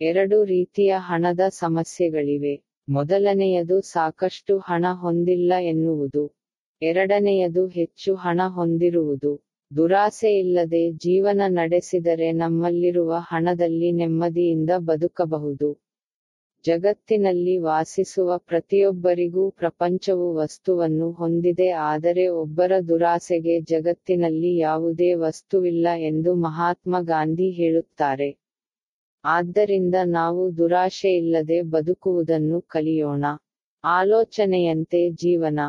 ಎರಡು ರೀತಿಯ ಹಣದ ಸಮಸ್ಯೆಗಳಿವೆ. ಮೊದಲನೆಯದು ಸಾಕಷ್ಟು ಹಣ ಹೊಂದಿಲ್ಲ ಎನ್ನುವುದು. ಎರಡನೆಯದು ಹೆಚ್ಚು ಹಣ ಹೊಂದಿರುವುದು. ದುರಾಸೆಯಿಲ್ಲದೆ ಜೀವನ ನಡೆಸಿದರೆ ನಮ್ಮಲ್ಲಿರುವ ಹಣದಲ್ಲಿ ನೆಮ್ಮದಿಯಿಂದ ಬದುಕಬಹುದು. ಜಗತ್ತಿನಲ್ಲಿ ವಾಸಿಸುವ ಪ್ರತಿಯೊಬ್ಬರಿಗೂ ಪ್ರಪಂಚವು ವಸ್ತುವನ್ನು ಹೊಂದಿದೆ, ಆದರೆ ಒಬ್ಬರ ದುರಾಸೆಗೆ ಜಗತ್ತಿನಲ್ಲಿ ಯಾವುದೇ ವಸ್ತುವಿಲ್ಲ ಎಂದು ಮಹಾತ್ಮ ಗಾಂಧಿ ಹೇಳುತ್ತಾರೆ. ಆದ್ದರಿಂದ ನಾವು ದುರಾಶೆಯಿಲ್ಲದೆ ಬದುಕುವುದನ್ನು ಕಲಿಯೋಣ. ಆಲೋಚನೆಯಂತೆ ಜೀವನ.